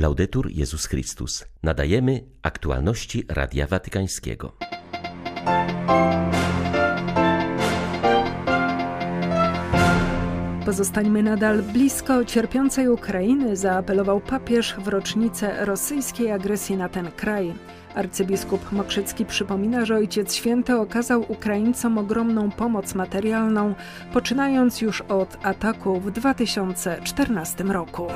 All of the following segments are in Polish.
Laudetur Jezus Chrystus. Nadajemy aktualności Radia Watykańskiego. Pozostańmy nadal blisko cierpiącej Ukrainy, zaapelował papież w rocznicę rosyjskiej agresji na ten kraj. Arcybiskup Mokrzycki przypomina, że Ojciec Święty okazał Ukraińcom ogromną pomoc materialną, poczynając już od ataku w 2014 roku.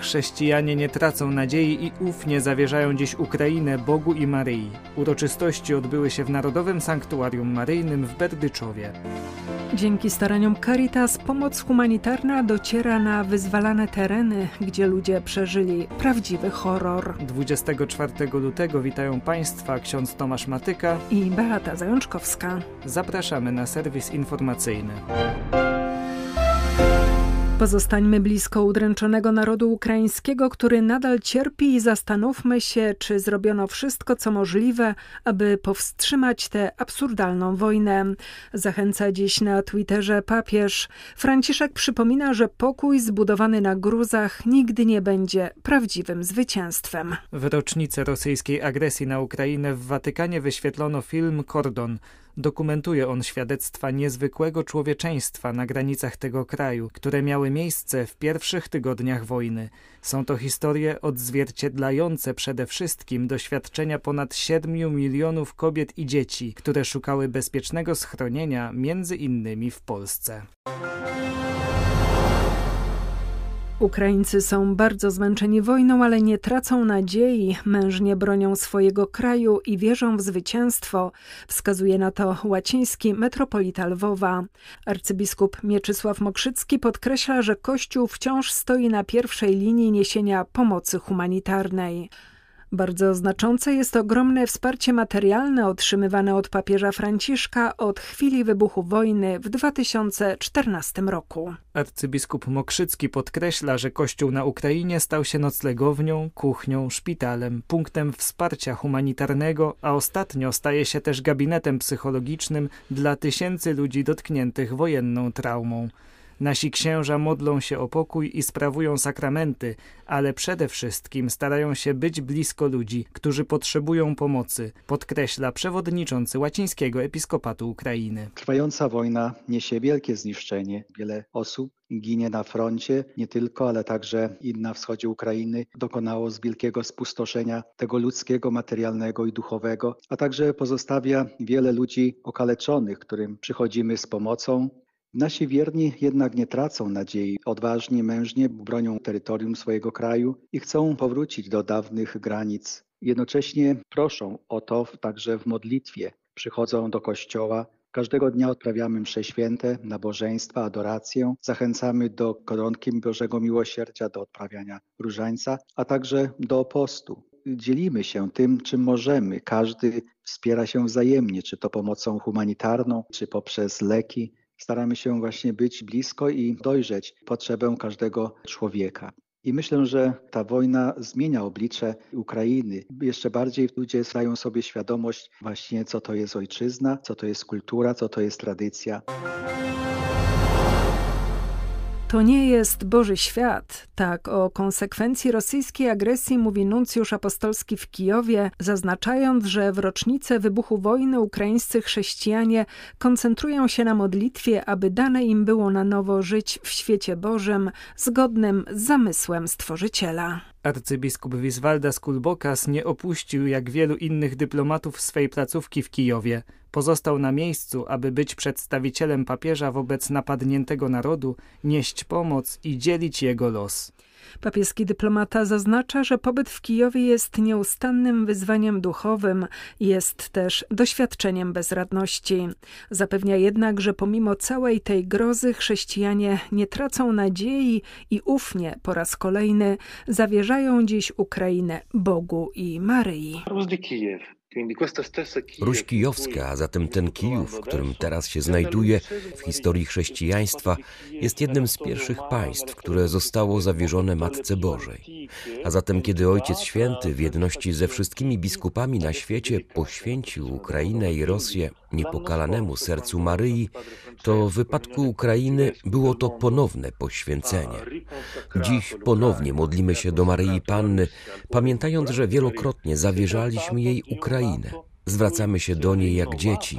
Chrześcijanie nie tracą nadziei i ufnie zawierzają dziś Ukrainę Bogu i Maryi. Uroczystości odbyły się w Narodowym Sanktuarium Maryjnym w Berdyczowie. Dzięki staraniom Caritas pomoc humanitarna dociera na wyzwalane tereny, gdzie ludzie przeżyli prawdziwy horror. 24 lutego witają Państwa ksiądz Tomasz Matyka i Beata Zajączkowska. Zapraszamy na serwis informacyjny. Pozostańmy blisko udręczonego narodu ukraińskiego, który nadal cierpi i zastanówmy się, czy zrobiono wszystko, co możliwe, aby powstrzymać tę absurdalną wojnę. Zachęca dziś na Twitterze papież. Franciszek przypomina, że pokój zbudowany na gruzach nigdy nie będzie prawdziwym zwycięstwem. W rocznicę rosyjskiej agresji na Ukrainę w Watykanie wyświetlono film Kordon Dokumentuje on świadectwa niezwykłego człowieczeństwa na granicach tego kraju, które miały miejsce w pierwszych tygodniach wojny. Są to historie odzwierciedlające przede wszystkim doświadczenia ponad 7 milionów kobiet i dzieci, które szukały bezpiecznego schronienia między innymi w Polsce. Ukraińcy są bardzo zmęczeni wojną, ale nie tracą nadziei, mężnie bronią swojego kraju i wierzą w zwycięstwo, wskazuje na to łaciński metropolita Lwowa. Arcybiskup Mieczysław Mokrzycki podkreśla, że Kościół wciąż stoi na pierwszej linii niesienia pomocy humanitarnej. Bardzo znaczące jest ogromne wsparcie materialne otrzymywane od papieża Franciszka od chwili wybuchu wojny w 2014 roku. Arcybiskup Mokrzycki podkreśla, że Kościół na Ukrainie stał się noclegownią, kuchnią, szpitalem, punktem wsparcia humanitarnego, a ostatnio staje się też gabinetem psychologicznym dla tysięcy ludzi dotkniętych wojenną traumą. Nasi księża modlą się o pokój i sprawują sakramenty, ale przede wszystkim starają się być blisko ludzi, którzy potrzebują pomocy, podkreśla przewodniczący łacińskiego episkopatu Ukrainy. Trwająca wojna niesie wielkie zniszczenie. Wiele osób ginie na froncie, nie tylko, ale także i na wschodzie Ukrainy dokonało z wielkiego spustoszenia tego ludzkiego, materialnego i duchowego, a także pozostawia wiele ludzi okaleczonych, którym przychodzimy z pomocą, Nasi wierni jednak nie tracą nadziei. Odważnie, mężnie bronią terytorium swojego kraju i chcą powrócić do dawnych granic. Jednocześnie proszą o to także w modlitwie. Przychodzą do kościoła, Każdego dnia odprawiamy msze święte, nabożeństwa, adorację. Zachęcamy do koronki Bożego Miłosierdzia, do odprawiania różańca, a także do postu. Dzielimy się tym, czym możemy. Każdy wspiera się wzajemnie, czy to pomocą humanitarną, czy poprzez leki, staramy się właśnie być blisko i dojrzeć potrzebę każdego człowieka. I myślę, że ta wojna zmienia oblicze Ukrainy. Jeszcze bardziej ludzie zdają sobie świadomość właśnie, co to jest ojczyzna, co to jest kultura, co to jest tradycja. To nie jest Boży świat. Tak o konsekwencji rosyjskiej agresji mówi nuncjusz apostolski w Kijowie, zaznaczając, że w rocznicę wybuchu wojny ukraińscy chrześcijanie koncentrują się na modlitwie, aby dane im było na nowo żyć w świecie Bożym, zgodnym z zamysłem Stworzyciela. Arcybiskup Wiswalda Kulbokas nie opuścił jak wielu innych dyplomatów swej placówki w Kijowie. Pozostał na miejscu, aby być przedstawicielem papieża wobec napadniętego narodu, nieść pomoc i dzielić jego los. Papieski dyplomata zaznacza, że pobyt w Kijowie jest nieustannym wyzwaniem duchowym, jest też doświadczeniem bezradności. Zapewnia jednak, że pomimo całej tej grozy chrześcijanie nie tracą nadziei i ufnie po raz kolejny zawierzają dziś Ukrainę Bogu i Maryi. Ruś kijowska, a zatem ten Kijów, w którym teraz się znajduje w historii chrześcijaństwa, jest jednym z pierwszych państw, które zostało zawierzone Matce Bożej. A zatem, kiedy Ojciec Święty w jedności ze wszystkimi biskupami na świecie poświęcił Ukrainę i Rosję niepokalanemu sercu Maryi, to w wypadku Ukrainy było to ponowne poświęcenie. Dziś ponownie modlimy się do Maryi Panny, pamiętając, że wielokrotnie zawierzaliśmy jej Ukrainę. Zwracamy się do niej jak dzieci.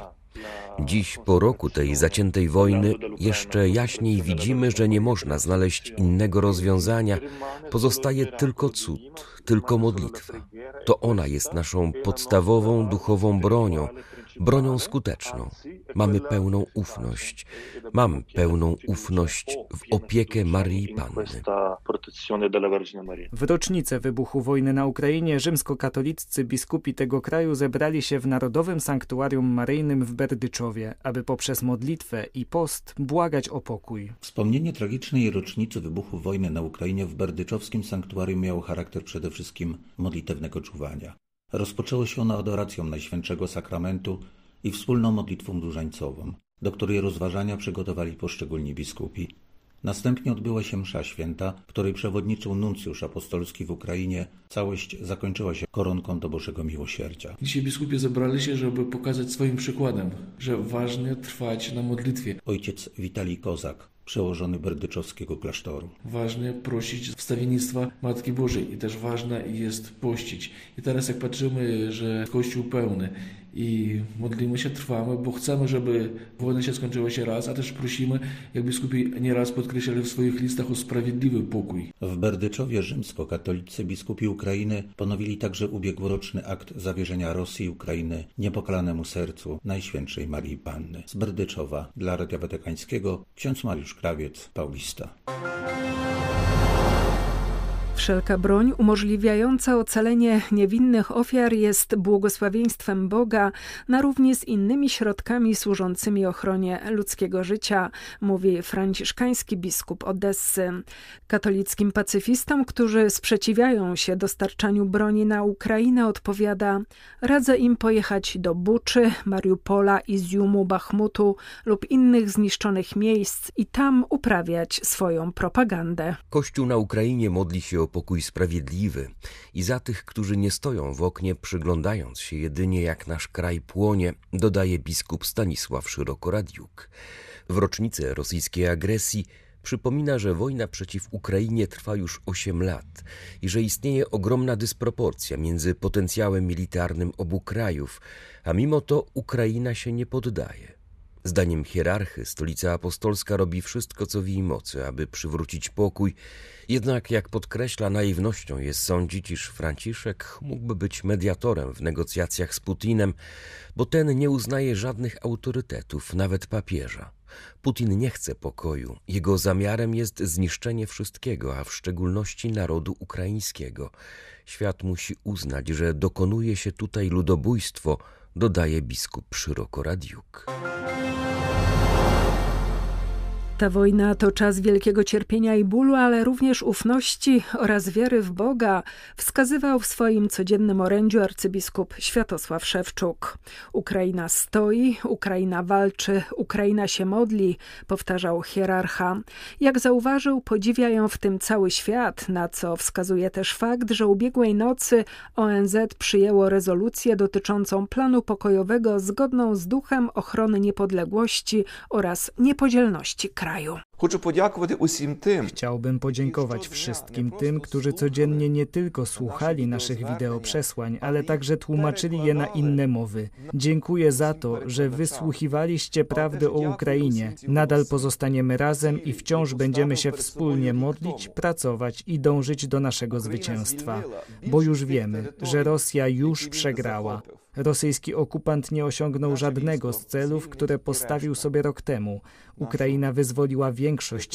Dziś, po roku tej zaciętej wojny, jeszcze jaśniej widzimy, że nie można znaleźć innego rozwiązania. Pozostaje tylko cud, tylko modlitwa. To ona jest naszą podstawową duchową bronią, bronią skuteczną. Mamy pełną ufność. Mam pełną ufność w opiekę Marii Panny. W rocznicę wybuchu wojny na Ukrainie rzymskokatoliccy biskupi tego kraju zebrali się w Narodowym Sanktuarium Maryjnym w Berdyczowie, aby poprzez modlitwę i post błagać o pokój. Wspomnienie tragicznej rocznicy wybuchu wojny na Ukrainie w Berdyczowskim Sanktuarium miało charakter przede wszystkim modlitewnego czuwania. Rozpoczęło się ono adoracją Najświętszego Sakramentu i wspólną modlitwą różańcową, do której rozważania przygotowali poszczególni biskupi. Następnie odbyła się msza święta, której przewodniczył nuncjusz apostolski w Ukrainie. Całość zakończyła się koronką do Bożego Miłosierdzia. Dzisiaj biskupi zebrali się, żeby pokazać swoim przykładem, że ważne trwać na modlitwie. Ojciec Witalij Kozak, przełożony berdyczowskiego klasztoru. Ważne prosić wstawiennictwa Matki Bożej i też ważne jest pościć. I teraz jak patrzymy, że Kościół pełny i modlimy się, trwamy, bo chcemy, żeby wojna się skończyła się raz, a też prosimy, jak biskupi nieraz podkreślali w swoich listach o sprawiedliwy pokój. W Berdyczowie rzymskokatolicy biskupi Ukrainy ponowili także ubiegłoroczny akt zawierzenia Rosji i Ukrainy niepokalanemu sercu Najświętszej Marii Panny. Z Berdyczowa dla Radia Watykańskiego ksiądz Mariusz Krawiec, Paulista. Wszelka broń umożliwiająca ocalenie niewinnych ofiar jest błogosławieństwem Boga na równi z innymi środkami służącymi ochronie ludzkiego życia, mówi franciszkański biskup Odessy. Katolickim pacyfistom, którzy sprzeciwiają się dostarczaniu broni na Ukrainę, odpowiada: Radzę im pojechać do Buczy, Mariupola, Izjumu, Bachmutu lub innych zniszczonych miejsc i tam uprawiać swoją propagandę. Kościół na Ukrainie modli się o pokój sprawiedliwy i za tych, którzy nie stoją w oknie, przyglądając się jedynie jak nasz kraj płonie, dodaje biskup Stanisław Szeroko-Radiuk. W rocznicę rosyjskiej agresji przypomina, że wojna przeciw Ukrainie trwa już 8 lat i że istnieje ogromna dysproporcja między potencjałem militarnym obu krajów, a mimo to Ukraina się nie poddaje. Zdaniem hierarchy, stolica apostolska robi wszystko, co w jej mocy, aby przywrócić pokój, jednak, jak podkreśla, naiwnością jest sądzić, iż Franciszek mógłby być mediatorem w negocjacjach z Putinem, bo ten nie uznaje żadnych autorytetów, nawet papieża. Putin nie chce pokoju, jego zamiarem jest zniszczenie wszystkiego, a w szczególności narodu ukraińskiego. Świat musi uznać, że dokonuje się tutaj ludobójstwo, dodaje biskup Szyroko-Radiuk. Ta wojna to czas wielkiego cierpienia i bólu, ale również ufności oraz wiary w Boga, wskazywał w swoim codziennym orędziu arcybiskup Światosław Szewczuk. Ukraina stoi, Ukraina walczy, Ukraina się modli, powtarzał hierarcha. Jak zauważył, podziwia ją w tym cały świat, na co wskazuje też fakt, że ubiegłej nocy ONZ przyjęło rezolucję dotyczącą planu pokojowego zgodną z duchem ochrony niepodległości oraz niepodzielności kraju краю. Kraju. Chciałbym podziękować wszystkim tym, którzy codziennie nie tylko słuchali naszych wideo przesłań, ale także tłumaczyli je na inne mowy. Dziękuję za to, że wysłuchiwaliście prawdy o Ukrainie. Nadal pozostaniemy razem i wciąż będziemy się wspólnie modlić, pracować i dążyć do naszego zwycięstwa. Bo już wiemy, że Rosja już przegrała. Rosyjski okupant nie osiągnął żadnego z celów, które postawił sobie rok temu. Ukraina wyzwoliła większość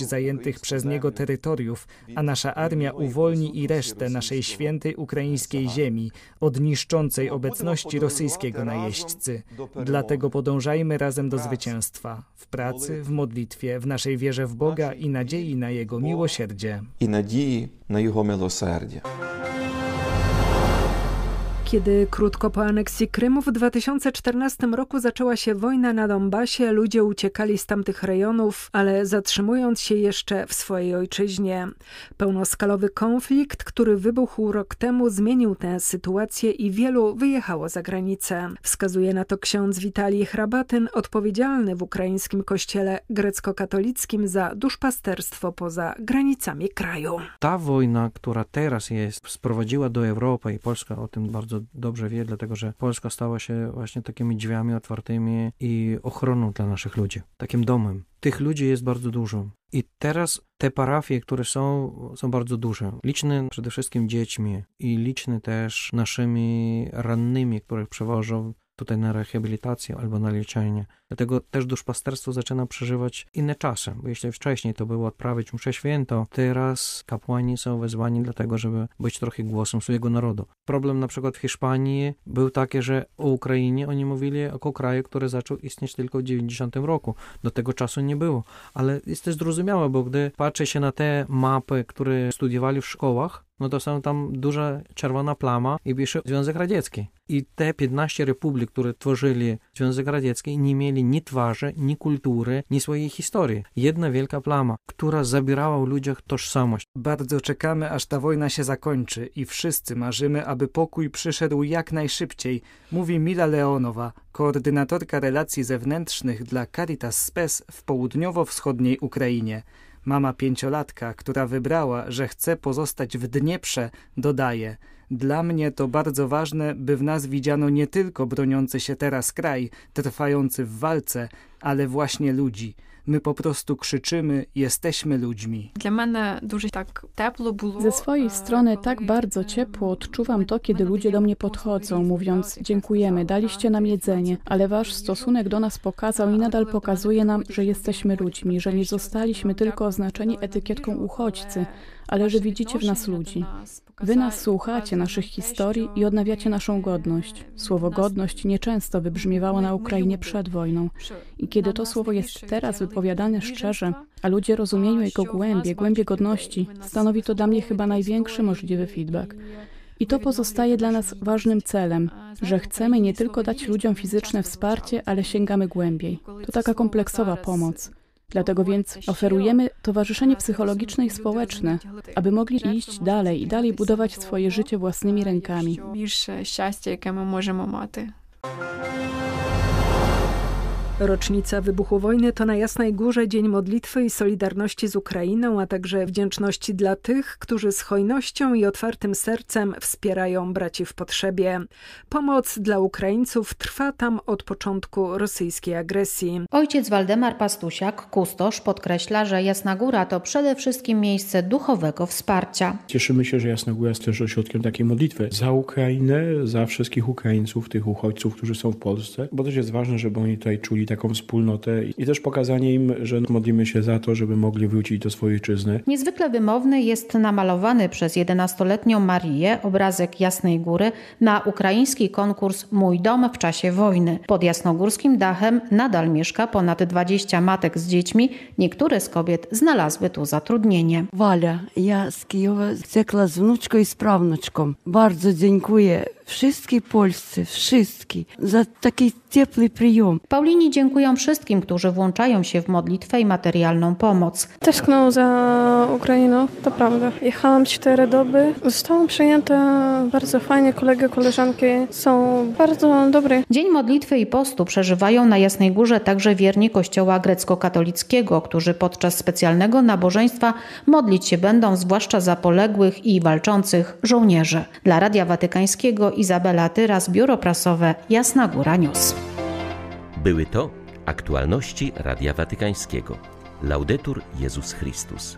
zajętych przez niego terytoriów, a nasza armia uwolni i resztę naszej świętej ukraińskiej ziemi od niszczącej obecności rosyjskiego najeźdźcy. Dlatego podążajmy razem do zwycięstwa w pracy, w modlitwie, w naszej wierze w Boga i nadziei na Jego miłosierdzie. I nadziei na Jego miłosierdzie. Kiedy krótko po aneksji Krymu w 2014 roku zaczęła się wojna na Donbasie, ludzie uciekali z tamtych rejonów, ale zatrzymując się jeszcze w swojej ojczyźnie. Pełnoskalowy konflikt, który wybuchł rok temu, zmienił tę sytuację i wielu wyjechało za granicę. Wskazuje na to ksiądz Witalij Hrabatyn, odpowiedzialny w ukraińskim kościele grecko-katolickim za duszpasterstwo poza granicami kraju. Ta wojna, która teraz jest, sprowadziła do Europy i Polska o tym bardzo dobrze wie, dlatego że Polska stała się właśnie takimi drzwiami otwartymi i ochroną dla naszych ludzi, takim domem. Tych ludzi jest bardzo dużo. I teraz te parafie, które są, są bardzo duże. Liczne przede wszystkim dziećmi i liczne też naszymi rannymi, których przewożą tutaj na rehabilitację albo na leczenie. Dlatego też duszpasterstwo zaczyna przeżywać inne czasy, bo jeśli wcześniej to było odprawić mszę święto, teraz kapłani są wezwani dlatego, żeby być trochę głosem swojego narodu. Problem na przykład w Hiszpanii był taki, że o Ukrainie oni mówili jako kraju, który zaczął istnieć tylko w 90 roku. Do tego czasu nie było. Ale jest to zrozumiałe, bo gdy patrzy się na te mapy, które studiowali w szkołach, no to są tam duża czerwona plama i pisze Związek Radziecki. I te 15 republik, które tworzyli Związek Radziecki, nie mieli ni twarzy, ni kultury, ni swojej historii. Jedna wielka plama, która zabierała u ludziach tożsamość. Bardzo czekamy, aż ta wojna się zakończy i wszyscy marzymy, aby pokój przyszedł jak najszybciej, mówi Mila Leonowa, koordynatorka relacji zewnętrznych dla Caritas Spes w południowo-wschodniej Ukrainie. Mama pięciolatka, która wybrała, że chce pozostać w Dnieprze, dodaje – dla mnie to bardzo ważne, by w nas widziano nie tylko broniący się teraz kraj, trwający w walce, ale właśnie ludzi. My po prostu krzyczymy, jesteśmy ludźmi. Dla mnie dużo tak ciepło było. Ze swojej strony tak bardzo ciepło odczuwam to, kiedy ludzie do mnie podchodzą, mówiąc dziękujemy, daliście nam jedzenie, ale wasz stosunek do nas pokazał i nadal pokazuje nam, że jesteśmy ludźmi, że nie zostaliśmy tylko oznaczeni etykietką uchodźcy, ale że widzicie w nas ludzi. Wy nas słuchacie, naszych historii i odnawiacie naszą godność. Słowo godność nieczęsto wybrzmiewało na Ukrainie przed wojną. I kiedy to słowo jest teraz wypowiadane szczerze, a ludzie rozumieją jego głębie, głębie godności, stanowi to dla mnie chyba największy możliwy feedback. I to pozostaje dla nas ważnym celem, że chcemy nie tylko dać ludziom fizyczne wsparcie, ale sięgamy głębiej. To taka kompleksowa pomoc. Dlatego więc oferujemy towarzyszenie psychologiczne i społeczne, aby mogli iść dalej i dalej budować swoje życie własnymi rękami. Більше щастя, яке ми можемо мати. Rocznica wybuchu wojny to na Jasnej Górze Dzień Modlitwy i Solidarności z Ukrainą, a także wdzięczności dla tych, którzy z hojnością i otwartym sercem wspierają braci w potrzebie. Pomoc dla Ukraińców trwa tam od początku rosyjskiej agresji. Ojciec Waldemar Pastusiak, kustosz, podkreśla, że Jasna Góra to przede wszystkim miejsce duchowego wsparcia. Cieszymy się, że Jasna Góra jest też ośrodkiem takiej modlitwy za Ukrainę, za wszystkich Ukraińców, tych uchodźców, którzy są w Polsce, bo też jest ważne, żeby oni tutaj czuli taką wspólnotę i też pokazanie im, że modlimy się za to, żeby mogli wrócić do swojej ojczyzny. Niezwykle wymowny jest namalowany przez 11-letnią Marię obrazek Jasnej Góry na ukraiński konkurs Mój dom w czasie wojny. Pod jasnogórskim dachem nadal mieszka ponad 20 matek z dziećmi. Niektóre z kobiet znalazły tu zatrudnienie. Walia, ja z Kijowa uciekła z wnuczką i z prawnuczką. Bardzo dziękuję wszystkie Polscy, wszystkie za taki ciepły przyjm. Paulini dziękują wszystkim, którzy włączają się w modlitwę i materialną pomoc. Tęskną za Ukrainą, to prawda. Jechałam cztery doby. Zostałam przyjęta bardzo fajnie. Kolega, koleżanki są bardzo dobre. Dzień modlitwy i postu przeżywają na Jasnej Górze także wierni kościoła grecko-katolickiego, którzy podczas specjalnego nabożeństwa modlić się będą zwłaszcza za poległych i walczących żołnierzy. Dla Radia Watykańskiego Izabela Tyras, Biuro Prasowe Jasna Góra News. Były to aktualności Radia Watykańskiego. Laudetur Jezus Chrystus.